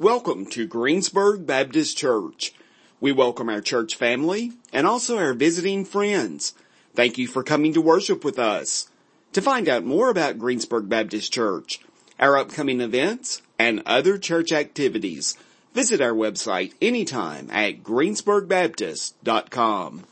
Welcome to Greensburg Baptist Church. We welcome our church family and also our visiting friends. Thank you for coming to worship with us. To find out more about Greensburg Baptist Church, our upcoming events, and other church activities, visit our website anytime at greensburgbaptist.com.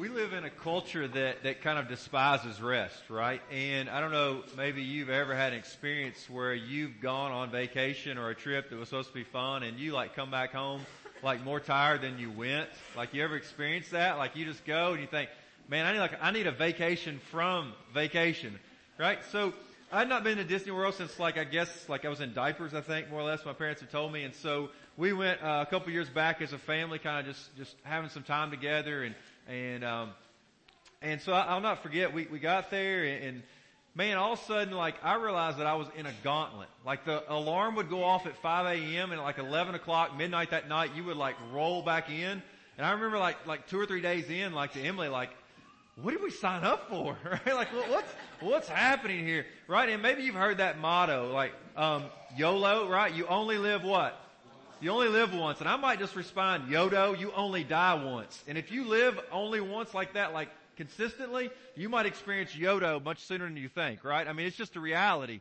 We live in a culture that, that kind of despises rest, right? And I don't know, maybe you've ever had an experience where you've gone on vacation or a trip that was supposed to be fun and you like come back home like more tired than you went. Like you ever experienced that? Like you just go and you think, man, I need like, I need a vacation from vacation, right? So I'd not been to Disney World since like, I guess, like I was in diapers, I think, more or less, my parents have told me. And so we went uh, a couple years back as a family, kind of just, just having some time together and, and, um, and so I, will not forget, we, we got there and, and man, all of a sudden, like, I realized that I was in a gauntlet. Like, the alarm would go off at 5 a.m. and at like 11 o'clock, midnight that night, you would like roll back in. And I remember like, like two or three days in, like to Emily, like, what did we sign up for? Right? Like, what's, what's happening here? Right? And maybe you've heard that motto, like, um, YOLO, right? You only live what? You only live once. And I might just respond, YODO, you only die once. And if you live only once like that, like consistently, you might experience YODO much sooner than you think, right? I mean, it's just a reality.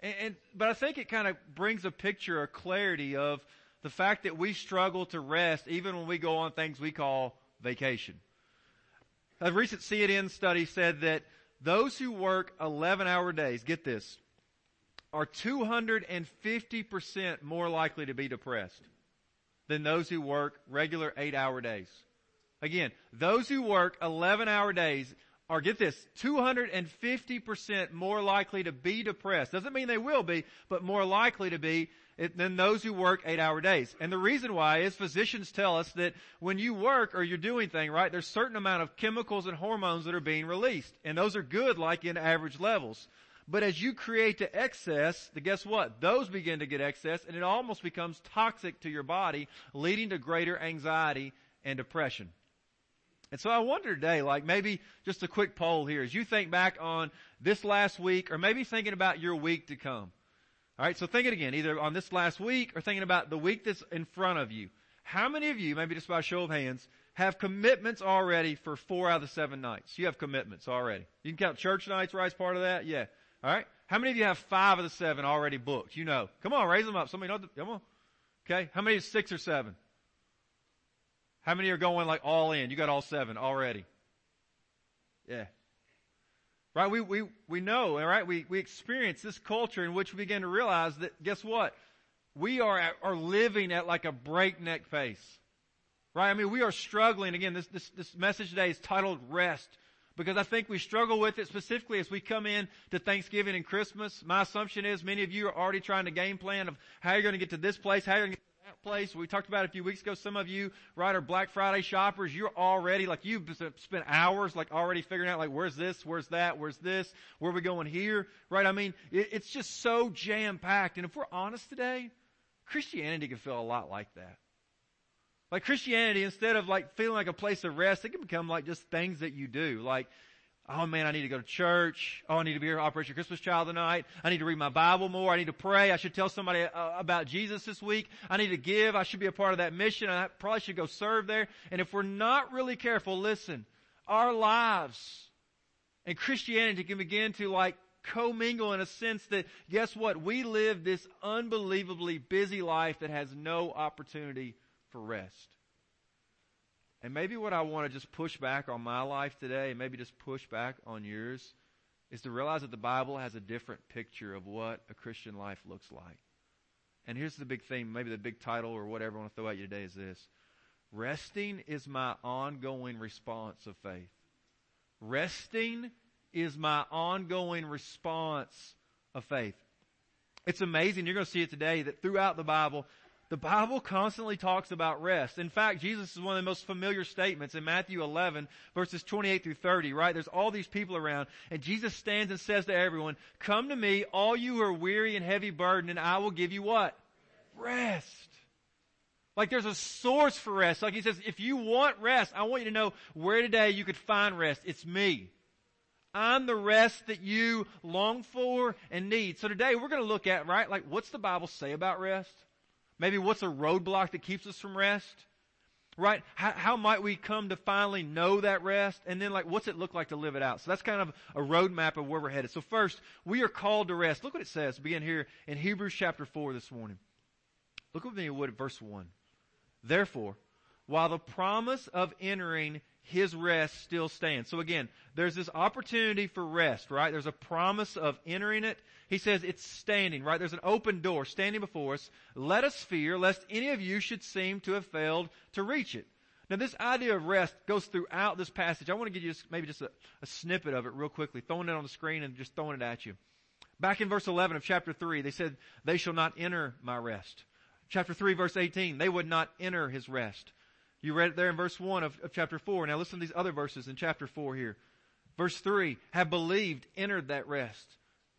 And, and but I think it kind of brings a picture, a clarity of the fact that we struggle to rest even when we go on things we call vacation. A recent CNN study said that those who work 11 hour days, get this, are 250% more likely to be depressed than those who work regular eight hour days. Again, those who work 11 hour days are, get this, 250% more likely to be depressed. Doesn't mean they will be, but more likely to be than those who work eight hour days. And the reason why is physicians tell us that when you work or you're doing things, right, there's certain amount of chemicals and hormones that are being released. And those are good like in average levels. But as you create the excess, the, guess what? Those begin to get excess and it almost becomes toxic to your body, leading to greater anxiety and depression. And so I wonder today, like maybe just a quick poll here, as you think back on this last week, or maybe thinking about your week to come. Alright, so think it again, either on this last week or thinking about the week that's in front of you. How many of you, maybe just by show of hands, have commitments already for four out of the seven nights? You have commitments already. You can count church nights, right, as part of that? Yeah. Alright? How many of you have five of the seven already booked? You know. Come on, raise them up. Somebody know, come on. Okay. How many is six or seven? How many are going like all in? You got all seven already. Yeah. Right? We, we, we know, all right? We, we experience this culture in which we begin to realize that guess what? We are, at, are living at like a breakneck pace. Right? I mean, we are struggling. Again, this, this, this message today is titled rest because I think we struggle with it specifically as we come in to Thanksgiving and Christmas. My assumption is many of you are already trying to game plan of how you're going to get to this place, how you're going to get place. We talked about a few weeks ago. Some of you, right, are Black Friday shoppers. You're already, like, you've spent hours, like, already figuring out, like, where's this, where's that, where's this, where are we going here, right? I mean, it, it's just so jam-packed. And if we're honest today, Christianity can feel a lot like that. Like Christianity, instead of like feeling like a place of rest, it can become like just things that you do. Like, Oh man, I need to go to church. Oh, I need to be here Operation Christmas Child tonight. I need to read my Bible more. I need to pray. I should tell somebody uh, about Jesus this week. I need to give. I should be a part of that mission. I probably should go serve there. And if we're not really careful, listen, our lives and Christianity can begin to like commingle in a sense that guess what? We live this unbelievably busy life that has no opportunity for rest. And maybe what I want to just push back on my life today, and maybe just push back on yours, is to realize that the Bible has a different picture of what a Christian life looks like. And here's the big theme, maybe the big title or whatever I want to throw at you today is this. Resting is my ongoing response of faith. Resting is my ongoing response of faith. It's amazing. You're going to see it today that throughout the Bible, the Bible constantly talks about rest. In fact, Jesus is one of the most familiar statements in Matthew 11 verses 28 through 30, right? There's all these people around and Jesus stands and says to everyone, come to me, all you who are weary and heavy burdened, and I will give you what? Rest. Like there's a source for rest. Like he says, if you want rest, I want you to know where today you could find rest. It's me. I'm the rest that you long for and need. So today we're going to look at, right, like what's the Bible say about rest? Maybe what's a roadblock that keeps us from rest? Right? How, how, might we come to finally know that rest? And then like, what's it look like to live it out? So that's kind of a roadmap of where we're headed. So first, we are called to rest. Look what it says. Begin here in Hebrews chapter 4 this morning. Look with me at verse 1. Therefore, while the promise of entering his rest still stands. So again, there's this opportunity for rest, right? There's a promise of entering it. He says it's standing, right? There's an open door standing before us. Let us fear lest any of you should seem to have failed to reach it. Now this idea of rest goes throughout this passage. I want to give you just, maybe just a, a snippet of it real quickly, throwing it on the screen and just throwing it at you. Back in verse 11 of chapter 3, they said, they shall not enter my rest. Chapter 3 verse 18, they would not enter his rest. You read it there in verse 1 of, of chapter 4. Now listen to these other verses in chapter 4 here. Verse 3, have believed, entered that rest.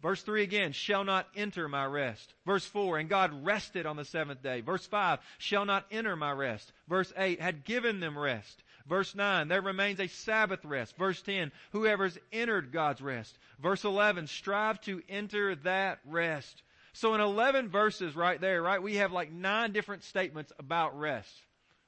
Verse 3 again, shall not enter my rest. Verse 4, and God rested on the seventh day. Verse 5, shall not enter my rest. Verse 8, had given them rest. Verse 9, there remains a Sabbath rest. Verse 10, whoever's entered God's rest. Verse 11, strive to enter that rest. So in 11 verses right there, right, we have like nine different statements about rest.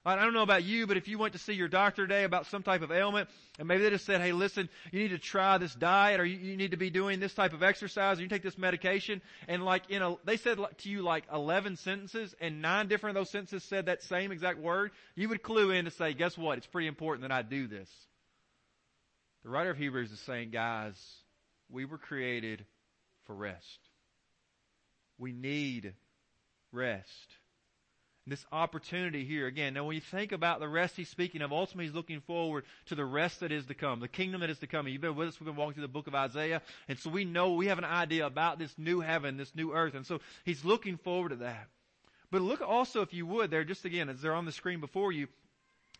I don't know about you, but if you went to see your doctor today about some type of ailment, and maybe they just said, hey listen, you need to try this diet, or you, you need to be doing this type of exercise, or you take this medication, and like, you know, they said to you like 11 sentences, and nine different of those sentences said that same exact word, you would clue in to say, guess what, it's pretty important that I do this. The writer of Hebrews is saying, guys, we were created for rest. We need rest this opportunity here again. Now when you think about the rest he's speaking of, ultimately he's looking forward to the rest that is to come, the kingdom that is to come. You've been with us, we've been walking through the book of Isaiah, and so we know, we have an idea about this new heaven, this new earth, and so he's looking forward to that. But look also, if you would, there, just again, as they're on the screen before you,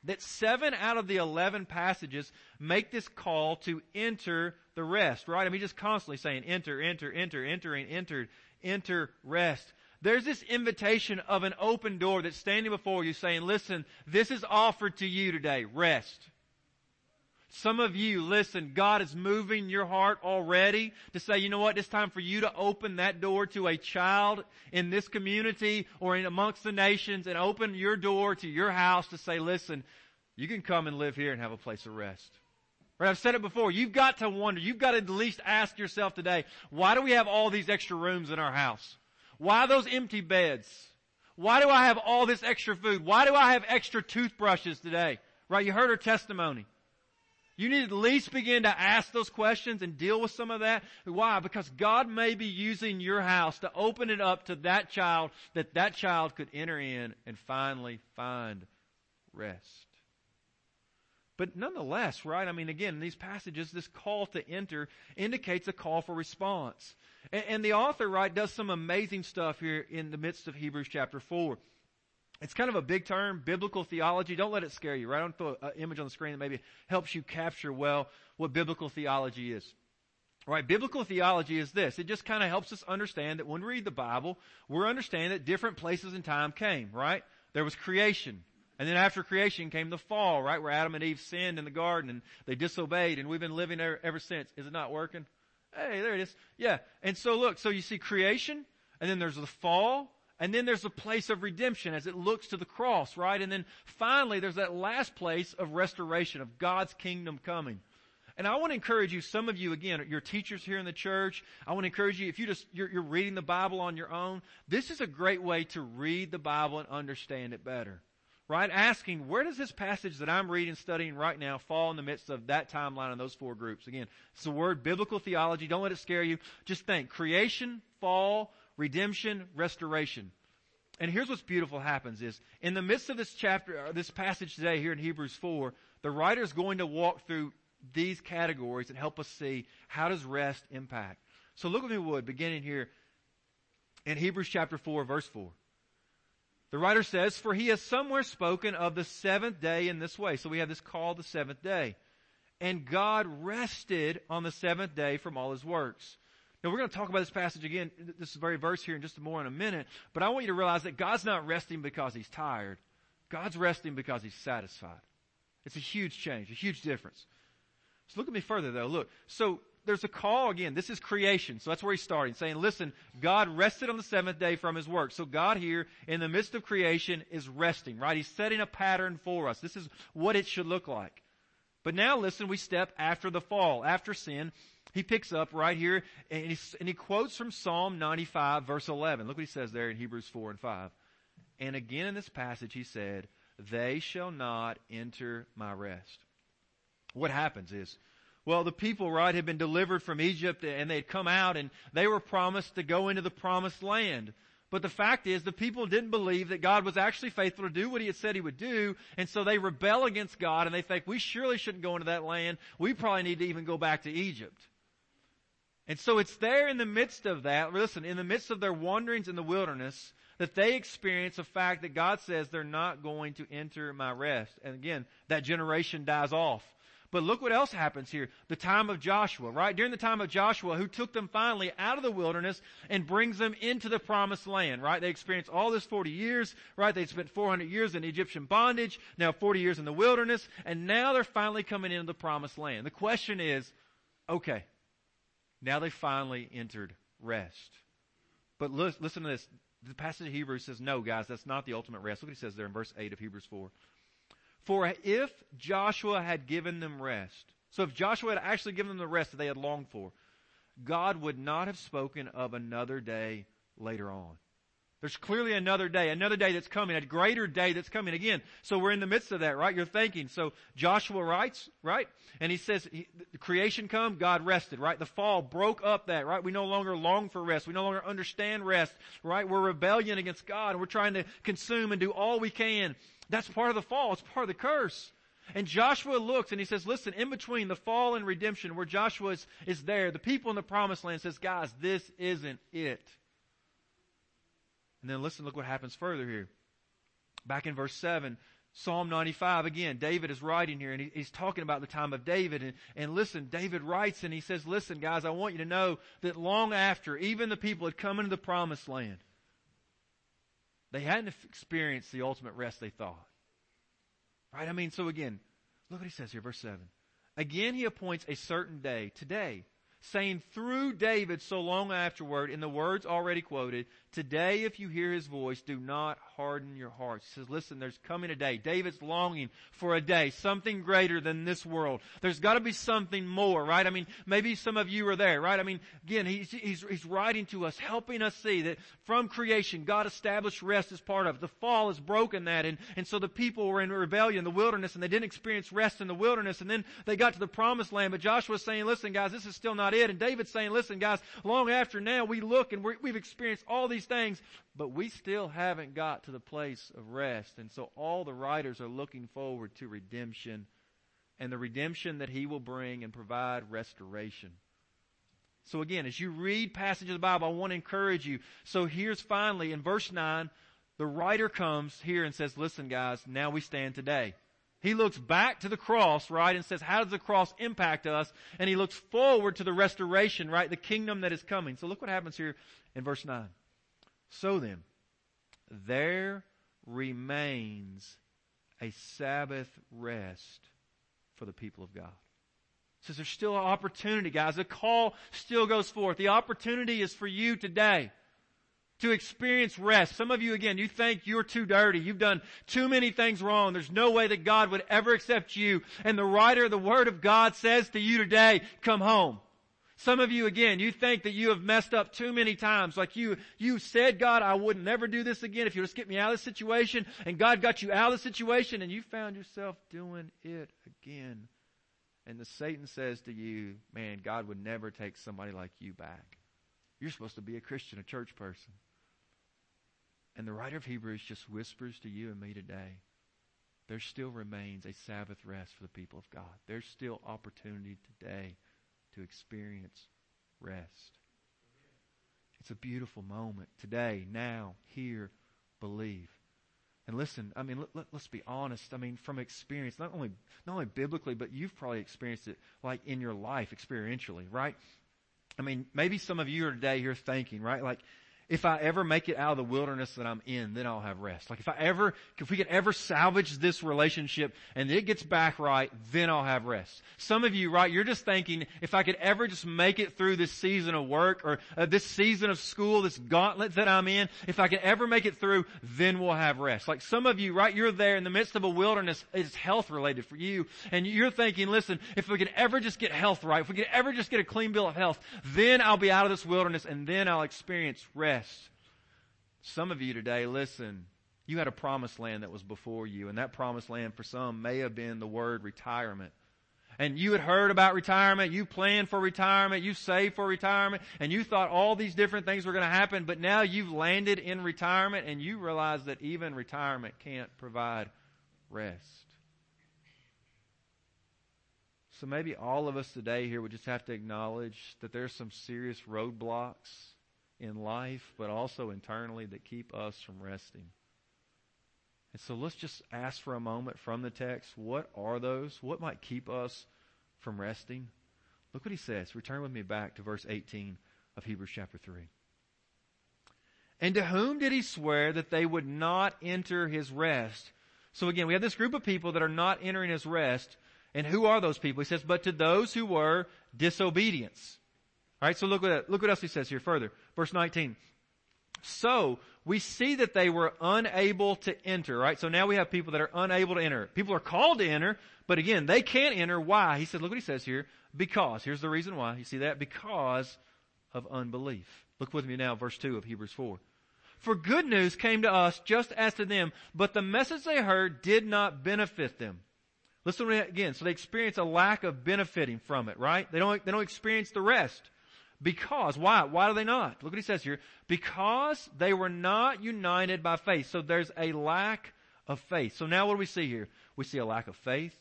that seven out of the eleven passages make this call to enter the rest, right? I mean, just constantly saying enter, enter, enter, entering, entered, enter, rest. There's this invitation of an open door that's standing before you saying, listen, this is offered to you today. Rest. Some of you, listen, God is moving your heart already to say, you know what, it's time for you to open that door to a child in this community or in amongst the nations and open your door to your house to say, listen, you can come and live here and have a place of rest. Right? I've said it before. You've got to wonder, you've got to at least ask yourself today, why do we have all these extra rooms in our house? Why those empty beds? Why do I have all this extra food? Why do I have extra toothbrushes today? Right? You heard her testimony. You need to at least begin to ask those questions and deal with some of that. Why? Because God may be using your house to open it up to that child that that child could enter in and finally find rest. But nonetheless, right? I mean, again, these passages, this call to enter indicates a call for response. And, and the author, right, does some amazing stuff here in the midst of Hebrews chapter 4. It's kind of a big term, biblical theology. Don't let it scare you, right? I don't throw an image on the screen that maybe helps you capture well what biblical theology is. Right, biblical theology is this. It just kind of helps us understand that when we read the Bible, we're understanding that different places in time came, right? There was creation. And then after creation came the fall, right? Where Adam and Eve sinned in the garden and they disobeyed and we've been living there ever since. Is it not working? Hey, there it is. Yeah. And so look, so you see creation, and then there's the fall, and then there's the place of redemption as it looks to the cross, right? And then finally there's that last place of restoration, of God's kingdom coming. And I want to encourage you, some of you again, your teachers here in the church, I want to encourage you, if you just, you're, you're reading the Bible on your own, this is a great way to read the Bible and understand it better right? Asking, where does this passage that I'm reading, studying right now fall in the midst of that timeline in those four groups? Again, it's the word biblical theology. Don't let it scare you. Just think creation, fall, redemption, restoration. And here's what's beautiful happens is in the midst of this chapter, uh, this passage today here in Hebrews 4, the writer is going to walk through these categories and help us see how does rest impact. So look with me, Wood, beginning here in Hebrews chapter 4, verse 4. The writer says, for he has somewhere spoken of the seventh day in this way. So we have this called the seventh day. And God rested on the seventh day from all his works. Now we're going to talk about this passage again, this very verse here in just more in a minute, but I want you to realize that God's not resting because he's tired. God's resting because he's satisfied. It's a huge change, a huge difference. So look at me further though. Look, so there's a call again. This is creation. So that's where he's starting, saying, listen, God rested on the seventh day from his work. So God here, in the midst of creation, is resting, right? He's setting a pattern for us. This is what it should look like. But now listen, we step after the fall, after sin. He picks up right here and he, and he quotes from Psalm 95 verse 11. Look what he says there in Hebrews 4 and 5. And again in this passage he said, they shall not enter my rest. What happens is, well, the people, right, had been delivered from Egypt and they'd come out and they were promised to go into the promised land. But the fact is, the people didn't believe that God was actually faithful to do what He had said He would do, and so they rebel against God and they think, we surely shouldn't go into that land. We probably need to even go back to Egypt. And so it's there in the midst of that, listen, in the midst of their wanderings in the wilderness, that they experience the fact that God says they're not going to enter my rest. And again, that generation dies off. But look what else happens here. The time of Joshua, right? During the time of Joshua, who took them finally out of the wilderness and brings them into the promised land, right? They experienced all this 40 years, right? They spent 400 years in Egyptian bondage, now 40 years in the wilderness, and now they're finally coming into the promised land. The question is, okay, now they finally entered rest. But listen to this. The passage of Hebrews says, no, guys, that's not the ultimate rest. Look what he says there in verse 8 of Hebrews 4. For if Joshua had given them rest, so if Joshua had actually given them the rest that they had longed for, God would not have spoken of another day later on. There's clearly another day, another day that's coming, a greater day that's coming again. So we're in the midst of that, right? You're thinking. So Joshua writes, right? And he says, creation come, God rested, right? The fall broke up that, right? We no longer long for rest. We no longer understand rest, right? We're rebellion against God and we're trying to consume and do all we can that's part of the fall. It's part of the curse. And Joshua looks and he says, listen, in between the fall and redemption where Joshua is, is there, the people in the promised land says, guys, this isn't it. And then listen, look what happens further here. Back in verse 7, Psalm 95, again, David is writing here and he, he's talking about the time of David. And, and listen, David writes and he says, listen guys, I want you to know that long after even the people had come into the promised land, they hadn't experienced the ultimate rest they thought. Right? I mean, so again, look what he says here, verse 7. Again, he appoints a certain day, today, saying through David so long afterward, in the words already quoted, Today, if you hear his voice, do not harden your hearts. He says, listen, there's coming a day. David's longing for a day, something greater than this world. There's gotta be something more, right? I mean, maybe some of you are there, right? I mean, again, he's, he's, he's writing to us, helping us see that from creation, God established rest as part of it. The fall has broken that, and, and so the people were in rebellion, in the wilderness, and they didn't experience rest in the wilderness, and then they got to the promised land, but Joshua's saying, listen guys, this is still not it, and David's saying, listen guys, long after now, we look and we've experienced all these these things, but we still haven't got to the place of rest. And so all the writers are looking forward to redemption and the redemption that he will bring and provide restoration. So again, as you read passages of the Bible, I want to encourage you. So here's finally in verse 9, the writer comes here and says, listen guys, now we stand today. He looks back to the cross, right, and says, how does the cross impact us? And he looks forward to the restoration, right, the kingdom that is coming. So look what happens here in verse 9. So then, there remains a Sabbath rest for the people of God. Says there's still an opportunity, guys. The call still goes forth. The opportunity is for you today to experience rest. Some of you, again, you think you're too dirty. You've done too many things wrong. There's no way that God would ever accept you. And the writer of the Word of God says to you today, come home. Some of you again, you think that you have messed up too many times. Like you, you said, God, I would never do this again if you just get me out of this situation. And God got you out of the situation and you found yourself doing it again. And the Satan says to you, man, God would never take somebody like you back. You're supposed to be a Christian, a church person. And the writer of Hebrews just whispers to you and me today, there still remains a Sabbath rest for the people of God. There's still opportunity today to experience rest. It's a beautiful moment today, now, here, believe. And listen, I mean, let, let, us be honest. I mean, from experience, not only, not only biblically, but you've probably experienced it like in your life experientially, right? I mean, maybe some of you are today here thinking, right? Like, if I ever make it out of the wilderness that I'm in, then I'll have rest. Like if I ever, if we could ever salvage this relationship and it gets back right, then I'll have rest. Some of you, right, you're just thinking, if I could ever just make it through this season of work or uh, this season of school, this gauntlet that I'm in, if I could ever make it through, then we'll have rest. Like some of you, right, you're there in the midst of a wilderness, it's health related for you, and you're thinking, listen, if we could ever just get health right, if we could ever just get a clean bill of health, then I'll be out of this wilderness and then I'll experience rest Some of you today, listen, you had a promised land that was before you, and that promised land for some may have been the word retirement. And you had heard about retirement, you planned for retirement, you saved for retirement, and you thought all these different things were going to happen, but now you've landed in retirement and you realize that even retirement can't provide rest. So maybe all of us today here would just have to acknowledge that there's some serious roadblocks in life, but also internally that keep us from resting. And so let's just ask for a moment from the text, what are those? What might keep us from resting? Look what he says. Return with me back to verse 18 of Hebrews chapter 3. And to whom did he swear that they would not enter his rest? So again, we have this group of people that are not entering his rest. And who are those people? He says, but to those who were disobedience. Alright, so look what, look what else he says here further. Verse 19. So, we see that they were unable to enter, right? So now we have people that are unable to enter. People are called to enter, but again, they can't enter. Why? He said, look what he says here. Because. Here's the reason why. You see that? Because of unbelief. Look with me now, verse 2 of Hebrews 4. For good news came to us just as to them, but the message they heard did not benefit them. Listen again. So they experience a lack of benefiting from it, right? They don't, they don't experience the rest. Because, why? Why do they not? Look what he says here. Because they were not united by faith. So there's a lack of faith. So now what do we see here? We see a lack of faith,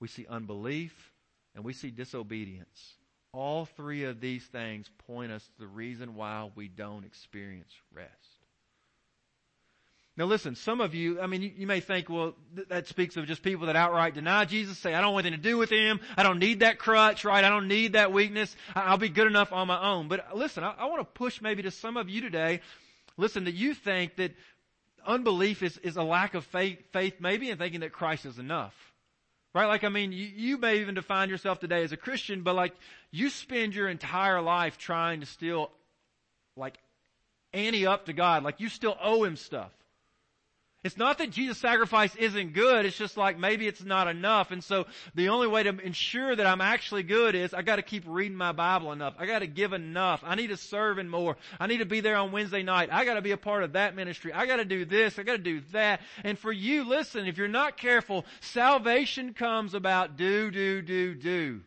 we see unbelief, and we see disobedience. All three of these things point us to the reason why we don't experience rest. Now listen, some of you, I mean, you, you may think, well, th- that speaks of just people that outright deny Jesus, say, I don't want anything to do with Him, I don't need that crutch, right? I don't need that weakness, I- will be good enough on my own. But listen, I, I want to push maybe to some of you today, listen, that you think that unbelief is, is a lack of faith, faith maybe in thinking that Christ is enough. Right? Like, I mean, you, you may even define yourself today as a Christian, but like, you spend your entire life trying to still, like, ante up to God, like you still owe Him stuff. It's not that Jesus' sacrifice isn't good, it's just like maybe it's not enough. And so the only way to ensure that I'm actually good is I gotta keep reading my Bible enough. I gotta give enough. I need to serve in more. I need to be there on Wednesday night. I gotta be a part of that ministry. I gotta do this. I gotta do that. And for you, listen, if you're not careful, salvation comes about do, do, do, do.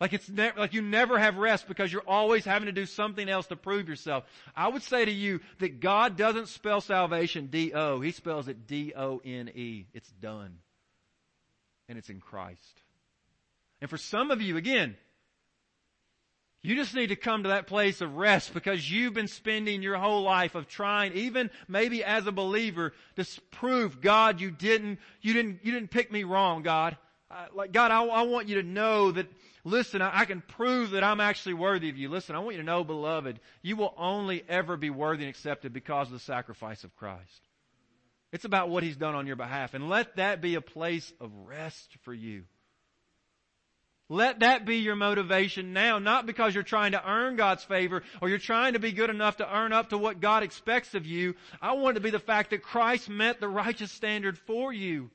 Like it's like you never have rest because you're always having to do something else to prove yourself. I would say to you that God doesn't spell salvation D-O. He spells it D-O-N-E. It's done. And it's in Christ. And for some of you, again, you just need to come to that place of rest because you've been spending your whole life of trying, even maybe as a believer, to prove, God, you didn't, you didn't, you didn't pick me wrong, God. Like, God, I, I want you to know that Listen, I can prove that I'm actually worthy of you. Listen, I want you to know, beloved, you will only ever be worthy and accepted because of the sacrifice of Christ. It's about what He's done on your behalf. And let that be a place of rest for you. Let that be your motivation now, not because you're trying to earn God's favor or you're trying to be good enough to earn up to what God expects of you. I want it to be the fact that Christ met the righteous standard for you.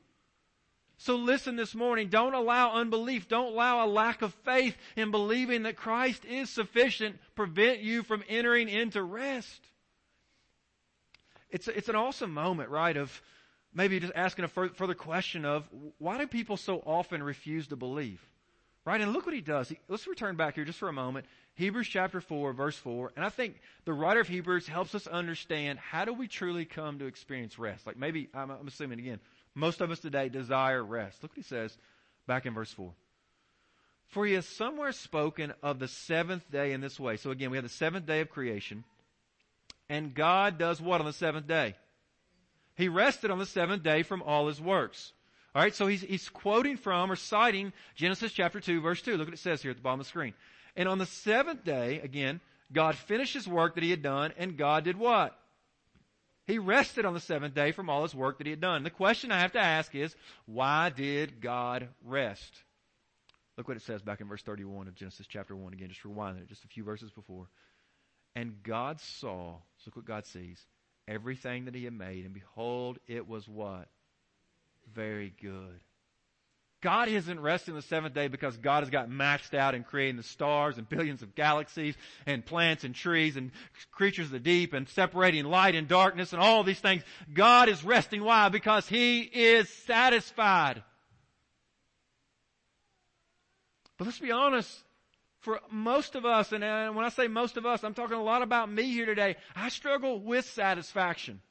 So listen this morning. Don't allow unbelief. Don't allow a lack of faith in believing that Christ is sufficient prevent you from entering into rest. It's, it's an awesome moment, right? Of maybe just asking a further question of why do people so often refuse to believe? Right? And look what he does. He, let's return back here just for a moment. Hebrews chapter 4, verse 4. And I think the writer of Hebrews helps us understand how do we truly come to experience rest? Like maybe, I'm, I'm assuming again, most of us today desire rest. Look what he says back in verse 4. For he has somewhere spoken of the seventh day in this way. So again, we have the seventh day of creation. And God does what on the seventh day? He rested on the seventh day from all his works. Alright, so he's, he's quoting from or citing Genesis chapter 2 verse 2. Look what it says here at the bottom of the screen. And on the seventh day, again, God finished his work that he had done and God did what? He rested on the seventh day from all his work that he had done. The question I have to ask is, why did God rest? Look what it says back in verse 31 of Genesis chapter 1 again, just rewind it, just a few verses before. And God saw, so look what God sees, everything that he had made, and behold, it was what? Very good. God isn't resting the seventh day because God has got maxed out in creating the stars and billions of galaxies and plants and trees and creatures of the deep and separating light and darkness and all these things. God is resting. Why? Because He is satisfied. But let's be honest, for most of us, and uh, when I say most of us, I'm talking a lot about me here today, I struggle with satisfaction.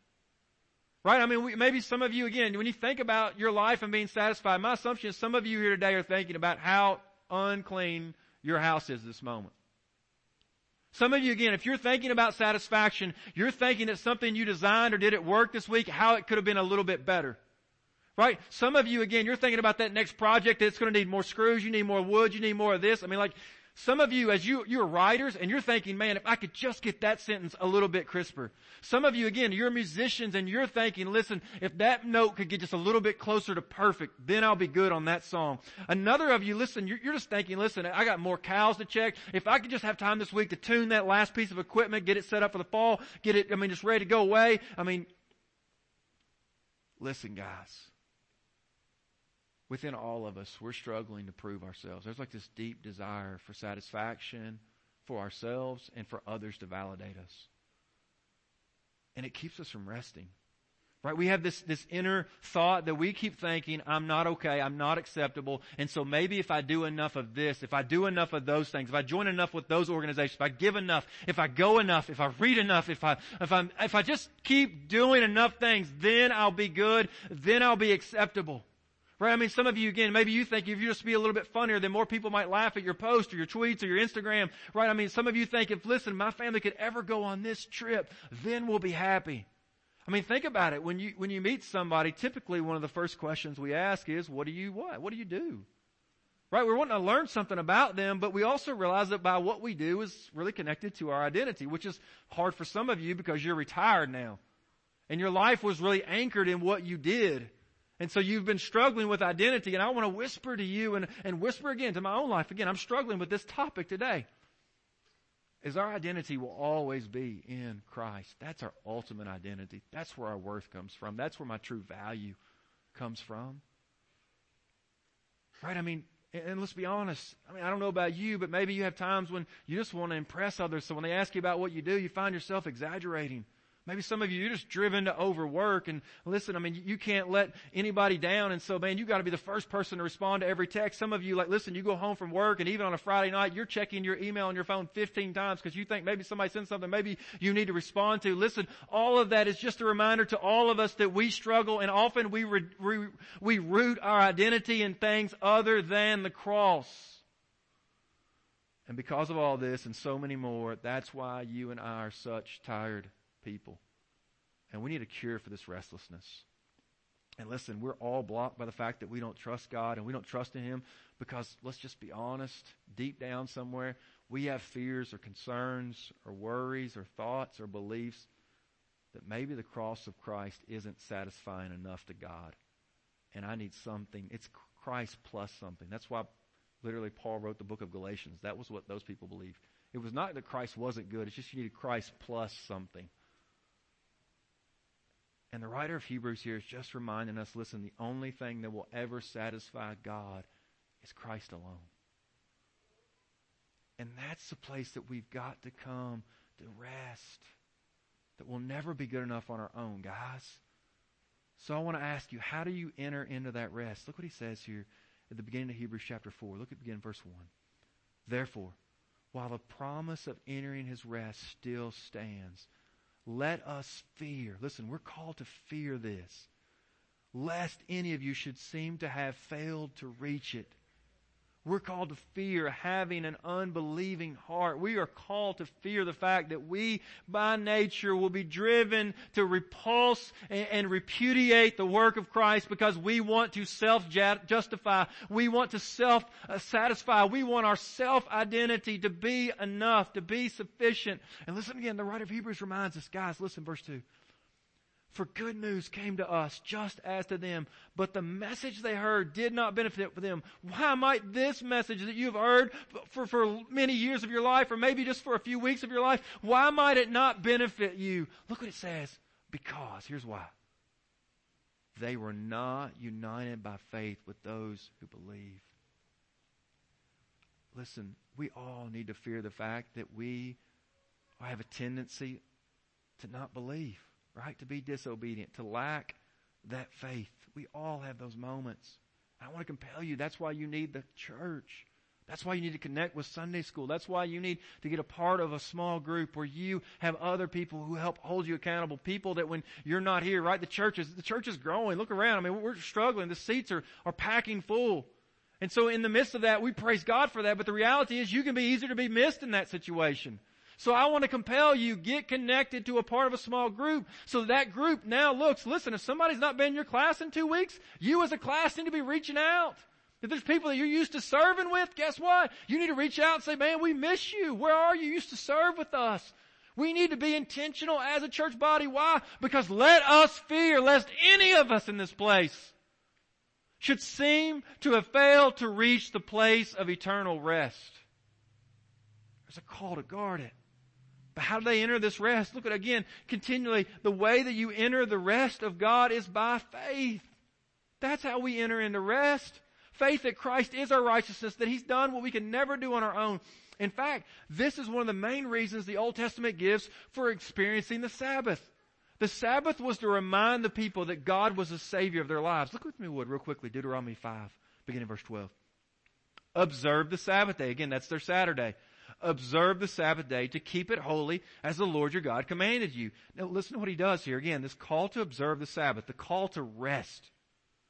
Right? I mean, we, maybe some of you, again, when you think about your life and being satisfied, my assumption is some of you here today are thinking about how unclean your house is this moment. Some of you, again, if you're thinking about satisfaction, you're thinking that something you designed or did at work this week, how it could have been a little bit better. Right? Some of you, again, you're thinking about that next project that's going to need more screws, you need more wood, you need more of this. I mean, like, some of you, as you, you're writers and you're thinking, man, if I could just get that sentence a little bit crisper. Some of you, again, you're musicians and you're thinking, listen, if that note could get just a little bit closer to perfect, then I'll be good on that song. Another of you, listen, you're, you're just thinking, listen, I got more cows to check. If I could just have time this week to tune that last piece of equipment, get it set up for the fall, get it, I mean, just ready to go away. I mean, listen, guys within all of us, we're struggling to prove ourselves. There's like this deep desire for satisfaction for ourselves and for others to validate us. And it keeps us from resting. Right? We have this, this inner thought that we keep thinking, I'm not okay, I'm not acceptable, and so maybe if I do enough of this, if I do enough of those things, if I join enough with those organizations, if I give enough, if I go enough, if I read enough, if I, if I, if I just keep doing enough things, then I'll be good, then I'll be acceptable. Right? I mean, some of you, again, maybe you think if you just be a little bit funnier, then more people might laugh at your post or your tweets or your Instagram. Right? I mean, some of you think if, listen, my family could ever go on this trip, then we'll be happy. I mean, think about it. When you, when you meet somebody, typically one of the first questions we ask is, what do you what? What do you do? Right? We're wanting to learn something about them, but we also realize that by what we do is really connected to our identity, which is hard for some of you because you're retired now. And your life was really anchored in what you did. And so you've been struggling with identity and I want to whisper to you and, and whisper again to my own life. Again, I'm struggling with this topic today. Is our identity will always be in Christ. That's our ultimate identity. That's where our worth comes from. That's where my true value comes from. Right? I mean, and let's be honest. I mean, I don't know about you, but maybe you have times when you just want to impress others. So when they ask you about what you do, you find yourself exaggerating. Maybe some of you, you're just driven to overwork and listen, I mean, you can't let anybody down. And so, man, you got to be the first person to respond to every text. Some of you, like, listen, you go home from work and even on a Friday night, you're checking your email on your phone 15 times because you think maybe somebody sent something maybe you need to respond to. Listen, all of that is just a reminder to all of us that we struggle and often we, re, re, we root our identity in things other than the cross. And because of all this and so many more, that's why you and I are such tired people. And we need a cure for this restlessness. And listen, we're all blocked by the fact that we don't trust God and we don't trust in Him because let's just be honest, deep down somewhere, we have fears or concerns or worries or thoughts or beliefs that maybe the cross of Christ isn't satisfying enough to God. And I need something. It's Christ plus something. That's why literally Paul wrote the book of Galatians. That was what those people believed. It was not that Christ wasn't good. It's just you needed Christ plus something. And the writer of Hebrews here is just reminding us listen, the only thing that will ever satisfy God is Christ alone. And that's the place that we've got to come to rest. That will never be good enough on our own, guys. So I want to ask you, how do you enter into that rest? Look what he says here at the beginning of Hebrews chapter 4. Look at begin verse 1. Therefore, while the promise of entering his rest still stands, let us fear. Listen, we're called to fear this. Lest any of you should seem to have failed to reach it. We're called to fear having an unbelieving heart. We are called to fear the fact that we, by nature, will be driven to repulse and, and repudiate the work of Christ because we want to self-justify. We want to self-satisfy. We want our self-identity to be enough, to be sufficient. And listen again, the writer of Hebrews reminds us, guys, listen, verse 2. For good news came to us just as to them, but the message they heard did not benefit them. Why might this message that you've heard for, for many years of your life, or maybe just for a few weeks of your life, why might it not benefit you? Look what it says. Because, here's why. They were not united by faith with those who believe. Listen, we all need to fear the fact that we have a tendency to not believe right? To be disobedient, to lack that faith. We all have those moments. I want to compel you. That's why you need the church. That's why you need to connect with Sunday school. That's why you need to get a part of a small group where you have other people who help hold you accountable. People that when you're not here, right? The church is, the church is growing. Look around. I mean, we're struggling. The seats are, are packing full. And so in the midst of that, we praise God for that. But the reality is you can be easier to be missed in that situation. So I want to compel you, get connected to a part of a small group so that group now looks, listen, if somebody's not been in your class in two weeks, you as a class need to be reaching out. If there's people that you're used to serving with, guess what? You need to reach out and say, man, we miss you. Where are you? You used to serve with us. We need to be intentional as a church body. Why? Because let us fear lest any of us in this place should seem to have failed to reach the place of eternal rest. There's a call to guard it. But how do they enter this rest? Look at again, continually, the way that you enter the rest of God is by faith. That's how we enter into rest. Faith that Christ is our righteousness, that He's done what we can never do on our own. In fact, this is one of the main reasons the Old Testament gives for experiencing the Sabbath. The Sabbath was to remind the people that God was the Savior of their lives. Look with me, Wood, real quickly. Deuteronomy 5, beginning verse 12. Observe the Sabbath day. Again, that's their Saturday observe the Sabbath day to keep it holy as the Lord your God commanded you. Now listen to what he does here. Again, this call to observe the Sabbath, the call to rest.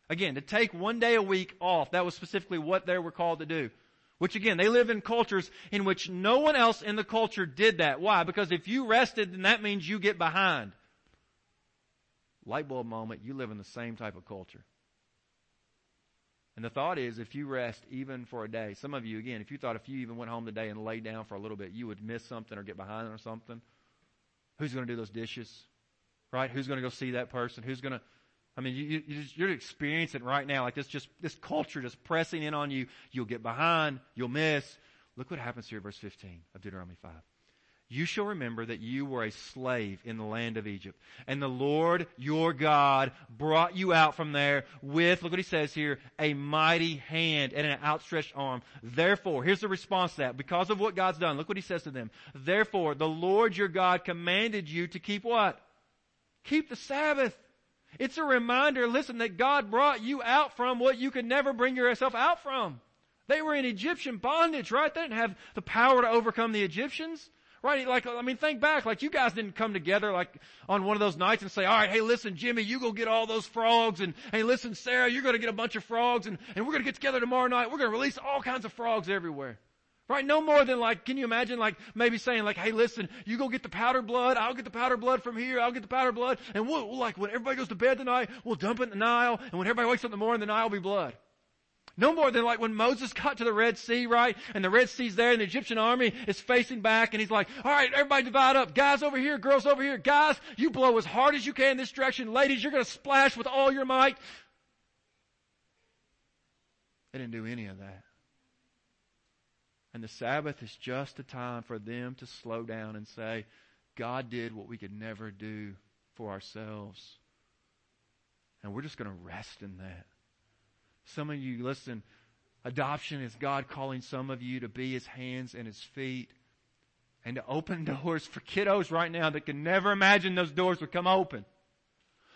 Again, to take one day a week off. That was specifically what they were called to do. Which again, they live in cultures in which no one else in the culture did that. Why? Because if you rested, then that means you get behind. Light bulb moment, you live in the same type of culture. And the thought is if you rest even for a day, some of you, again, if you thought if you even went home today and laid down for a little bit, you would miss something or get behind on something, who's going to do those dishes? Right? Who's going to go see that person? Who's going to, I mean, you, you just, you're experiencing it right now, like this just, this culture just pressing in on you. You'll get behind. You'll miss. Look what happens here, verse 15 of Deuteronomy 5 you shall remember that you were a slave in the land of Egypt. And the Lord your God brought you out from there with, look what he says here, a mighty hand and an outstretched arm. Therefore, here's the response to that. Because of what God's done, look what he says to them. Therefore, the Lord your God commanded you to keep what? Keep the Sabbath. It's a reminder, listen, that God brought you out from what you could never bring yourself out from. They were in Egyptian bondage, right? They didn't have the power to overcome the Egyptians. Right? Like, I mean, think back. Like, you guys didn't come together like on one of those nights and say, all right, hey, listen, Jimmy, you go get all those frogs and hey, listen, Sarah, you're going to get a bunch of frogs and, and we're going to get together tomorrow night. We're going to release all kinds of frogs everywhere. Right? No more than like, can you imagine like maybe saying like, hey listen, you go get the powder blood, I'll get the powder blood from here, I'll get the powder blood, and we'll, we'll like when everybody goes to bed tonight, we'll dump it in the Nile, and when everybody wakes up in the morning, the Nile will be blood. No more than like when Moses got to the Red Sea, right? And the Red Sea's there and the Egyptian army is facing back and he's like, alright, everybody divide up. Guys over here, girls over here. Guys, you blow as hard as you can in this direction. Ladies, you're gonna splash with all your might. They didn't do any of that. And the Sabbath is just a time for them to slow down and say, God did what we could never do for ourselves. And we're just gonna rest in that. Some of you, listen, adoption is God calling some of you to be His hands and His feet and to open doors for kiddos right now that can never imagine those doors would come open.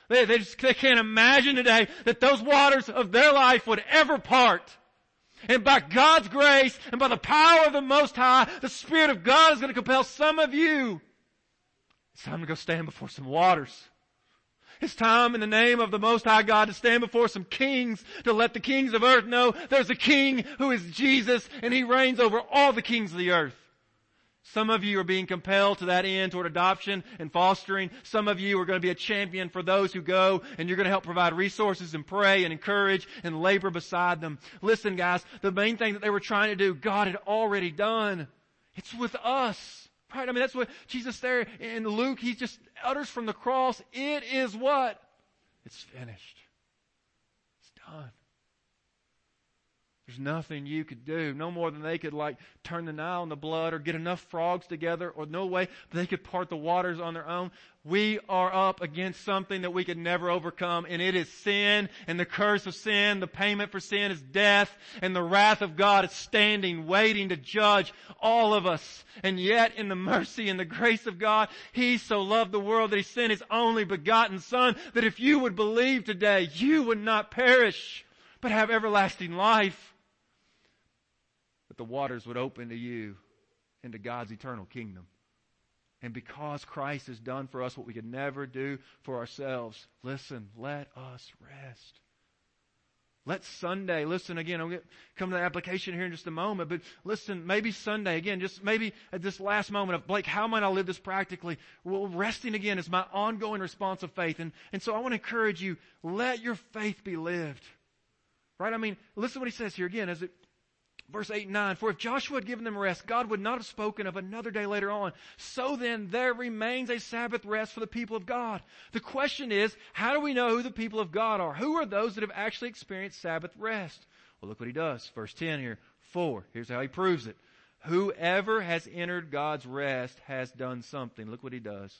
They, they just they can't imagine today that those waters of their life would ever part. And by God's grace and by the power of the Most High, the Spirit of God is going to compel some of you. It's time to go stand before some waters. It's time in the name of the Most High God to stand before some kings to let the kings of earth know there's a king who is Jesus and he reigns over all the kings of the earth. Some of you are being compelled to that end toward adoption and fostering. Some of you are going to be a champion for those who go and you're going to help provide resources and pray and encourage and labor beside them. Listen guys, the main thing that they were trying to do, God had already done. It's with us. Right? I mean, that's what Jesus there in Luke, he just utters from the cross, it is what? It's finished. It's done. There's nothing you could do. No more than they could like turn the Nile into blood or get enough frogs together or no way they could part the waters on their own. We are up against something that we could never overcome and it is sin and the curse of sin. The payment for sin is death and the wrath of God is standing waiting to judge all of us. And yet in the mercy and the grace of God, He so loved the world that He sent His only begotten Son that if you would believe today, you would not perish but have everlasting life the waters would open to you into God's eternal kingdom. And because Christ has done for us what we could never do for ourselves, listen, let us rest. Let Sunday, listen again, I'll get, come to the application here in just a moment, but listen, maybe Sunday, again, just maybe at this last moment of, Blake, how might I live this practically? Well, resting again is my ongoing response of faith. And, and so I want to encourage you, let your faith be lived. Right? I mean, listen what he says here again as it Verse 8 and 9, for if Joshua had given them rest, God would not have spoken of another day later on. So then there remains a Sabbath rest for the people of God. The question is, how do we know who the people of God are? Who are those that have actually experienced Sabbath rest? Well, look what he does. Verse 10 here. 4. Here's how he proves it. Whoever has entered God's rest has done something. Look what he does.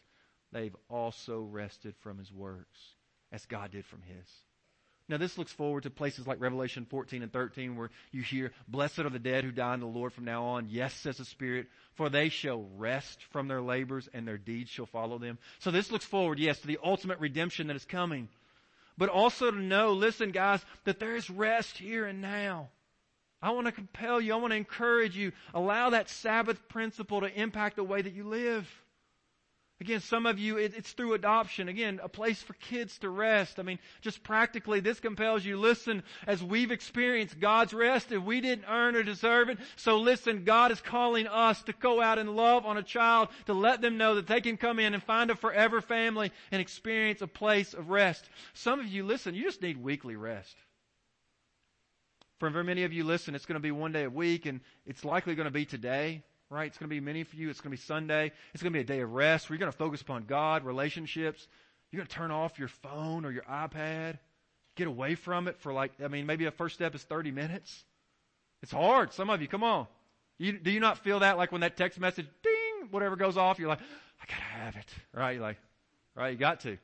They've also rested from his works, as God did from his. Now this looks forward to places like Revelation 14 and 13 where you hear, blessed are the dead who die in the Lord from now on. Yes, says the Spirit, for they shall rest from their labors and their deeds shall follow them. So this looks forward, yes, to the ultimate redemption that is coming. But also to know, listen guys, that there is rest here and now. I want to compel you, I want to encourage you, allow that Sabbath principle to impact the way that you live. Again, some of you, it, it's through adoption. Again, a place for kids to rest. I mean, just practically, this compels you. Listen, as we've experienced God's rest, if we didn't earn or deserve it, so listen, God is calling us to go out and love on a child, to let them know that they can come in and find a forever family and experience a place of rest. Some of you, listen, you just need weekly rest. For many of you, listen, it's going to be one day a week, and it's likely going to be today right? It's going to be many for you. It's going to be Sunday. It's going to be a day of rest where you're going to focus upon God, relationships. You're going to turn off your phone or your iPad, get away from it for like, I mean, maybe a first step is 30 minutes. It's hard. Some of you, come on. You, do you not feel that like when that text message, ding, whatever goes off, you're like, I gotta have it, right? You're like, right, you got to.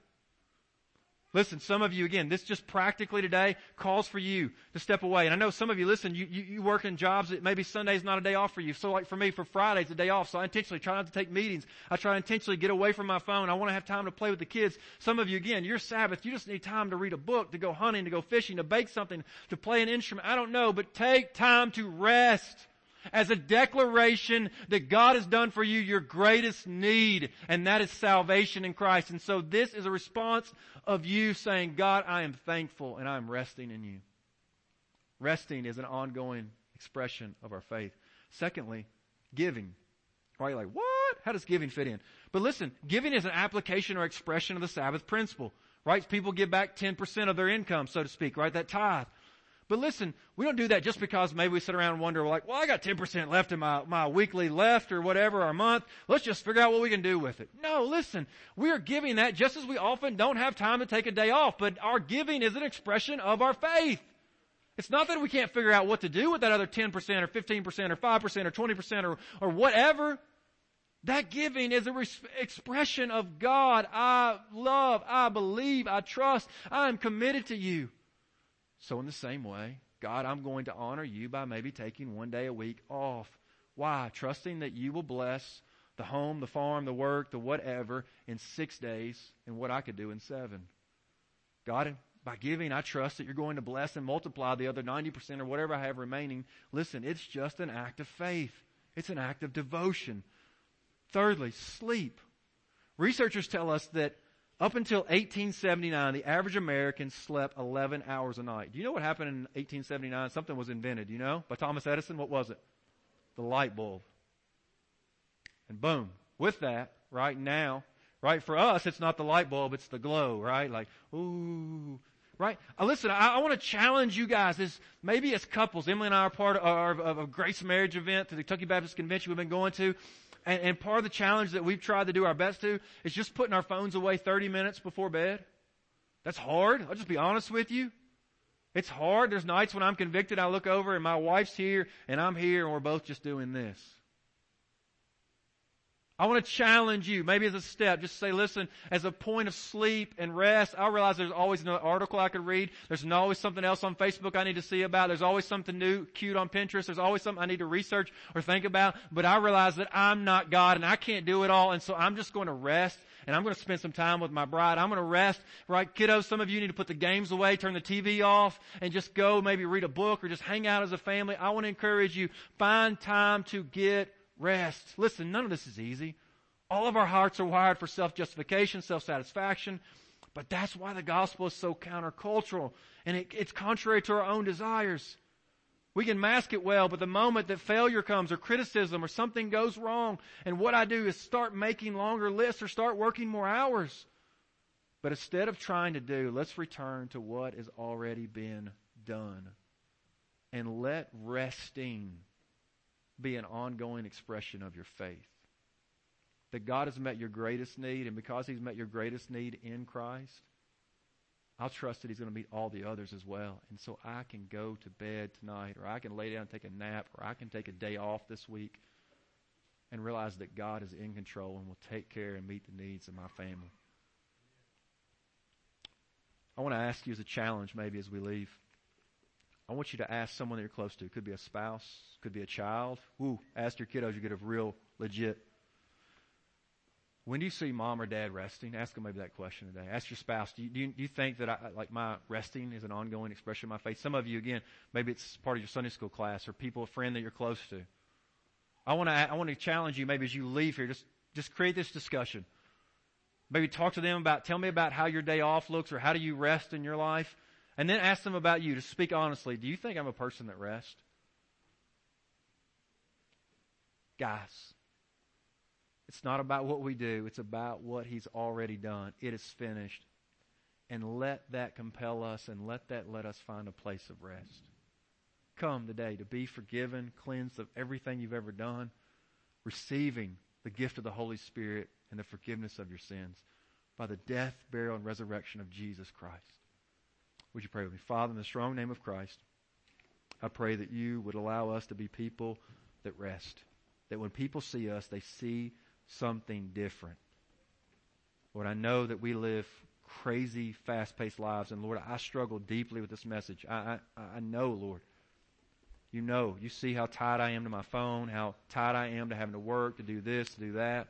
Listen, some of you, again, this just practically today calls for you to step away. And I know some of you, listen, you, you, you work in jobs that maybe Sunday's not a day off for you. So like for me, for Friday's a day off. So I intentionally try not to take meetings. I try to intentionally get away from my phone. I want to have time to play with the kids. Some of you, again, your Sabbath, you just need time to read a book, to go hunting, to go fishing, to bake something, to play an instrument. I don't know, but take time to rest as a declaration that God has done for you your greatest need, and that is salvation in Christ. And so this is a response of you saying, God, I am thankful and I am resting in you. Resting is an ongoing expression of our faith. Secondly, giving. Right? You're like, what? How does giving fit in? But listen, giving is an application or expression of the Sabbath principle. Right? People give back 10% of their income, so to speak, right? That tithe. But listen, we don't do that just because maybe we sit around and wonder, like, well, I got 10% left in my, my weekly left or whatever, our month. Let's just figure out what we can do with it. No, listen, we are giving that just as we often don't have time to take a day off, but our giving is an expression of our faith. It's not that we can't figure out what to do with that other 10% or 15% or 5% or 20% or, or whatever. That giving is a res- expression of God. I love, I believe, I trust, I am committed to you. So in the same way, God, I'm going to honor you by maybe taking one day a week off. Why? Trusting that you will bless the home, the farm, the work, the whatever in six days and what I could do in seven. God, by giving, I trust that you're going to bless and multiply the other 90% or whatever I have remaining. Listen, it's just an act of faith. It's an act of devotion. Thirdly, sleep. Researchers tell us that up until 1879, the average American slept 11 hours a night. Do you know what happened in 1879? Something was invented, you know, by Thomas Edison. What was it? The light bulb. And boom, with that, right now, right, for us, it's not the light bulb, it's the glow, right? Like, ooh, right? Uh, listen, I, I want to challenge you guys as maybe as couples. Emily and I are part of, of, of a Grace Marriage event to the Kentucky Baptist Convention we've been going to And, and part of the challenge that we've tried to do our best to is just putting our phones away 30 minutes before bed. That's hard. I'll just be honest with you. It's hard. There's nights when I'm convicted, I look over and my wife's here and I'm here and we're both just doing this. I want to challenge you, maybe as a step, just say, listen, as a point of sleep and rest, I realize there's always another article I could read. There's always something else on Facebook I need to see about. There's always something new, cute on Pinterest. There's always something I need to research or think about. But I realize that I'm not God and I can't do it all. And so I'm just going to rest and I'm going to spend some time with my bride. I'm going to rest, right? Kiddos, some of you need to put the games away, turn the TV off, and just go maybe read a book or just hang out as a family. I want to encourage you, find time to get rest. Listen, none of this is easy. All of our hearts are wired for self-justification, self-satisfaction, but that's why the gospel is so countercultural and it, it's contrary to our own desires. We can mask it well, but the moment that failure comes or criticism or something goes wrong, and what I do is start making longer lists or start working more hours. But instead of trying to do, let's return to what has already been done. And let resting be an ongoing expression of your faith. That God has met your greatest need, and because He's met your greatest need in Christ, I'll trust that He's going to meet all the others as well. And so I can go to bed tonight, or I can lay down and take a nap, or I can take a day off this week and realize that God is in control and will take care and meet the needs of my family. I want to ask you as a challenge, maybe as we leave. I want you to ask someone that you're close to. It could be a spouse, could be a child. Ooh, ask your kiddos, you get a real legit when do you see mom or dad resting? Ask them maybe that question today. Ask your spouse, do you, do you, do you think that I, like my resting is an ongoing expression of my faith? Some of you, again, maybe it's part of your Sunday school class or people, a friend that you're close to. I want to, I want to challenge you maybe as you leave here, just, just create this discussion. Maybe talk to them about, tell me about how your day off looks or how do you rest in your life? And then ask them about you to speak honestly. Do you think I'm a person that rests? Guys, it's not about what we do, it's about what He's already done. It is finished. And let that compel us and let that let us find a place of rest. Come today to be forgiven, cleansed of everything you've ever done, receiving the gift of the Holy Spirit and the forgiveness of your sins by the death, burial, and resurrection of Jesus Christ. Would you pray with me? Father, in the strong name of Christ, I pray that you would allow us to be people that rest. That when people see us, they see something different. Lord, I know that we live crazy, fast paced lives, and Lord, I struggle deeply with this message. I, I, I know, Lord. You know, you see how tied I am to my phone, how tied I am to having to work, to do this, to do that.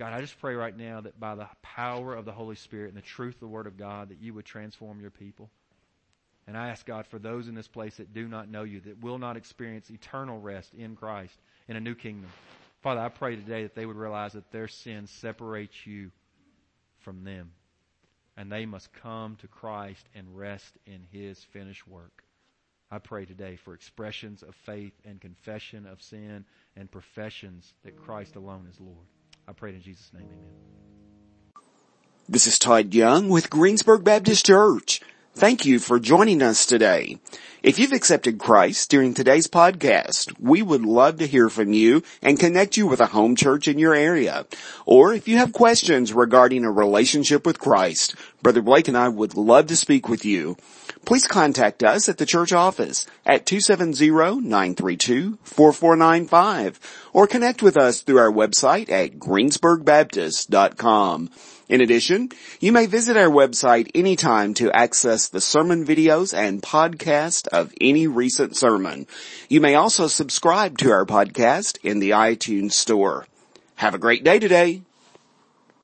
God, I just pray right now that by the power of the Holy Spirit and the truth of the Word of God, that you would transform your people. And I ask God for those in this place that do not know you, that will not experience eternal rest in Christ in a new kingdom. Father, I pray today that they would realize that their sin separates you from them. And they must come to Christ and rest in His finished work. I pray today for expressions of faith and confession of sin and professions that Christ alone is Lord. I pray in Jesus' name, amen. This is Todd Young with Greensburg Baptist Church. Thank you for joining us today. If you've accepted Christ during today's podcast, we would love to hear from you and connect you with a home church in your area. Or if you have questions regarding a relationship with Christ, Brother Blake and I would love to speak with you. Please contact us at the church office at 270-932-4495 or connect with us through our website at greensburgbaptist.com. In addition, you may visit our website anytime to access the sermon videos and podcast of any recent sermon. You may also subscribe to our podcast in the iTunes store. Have a great day today.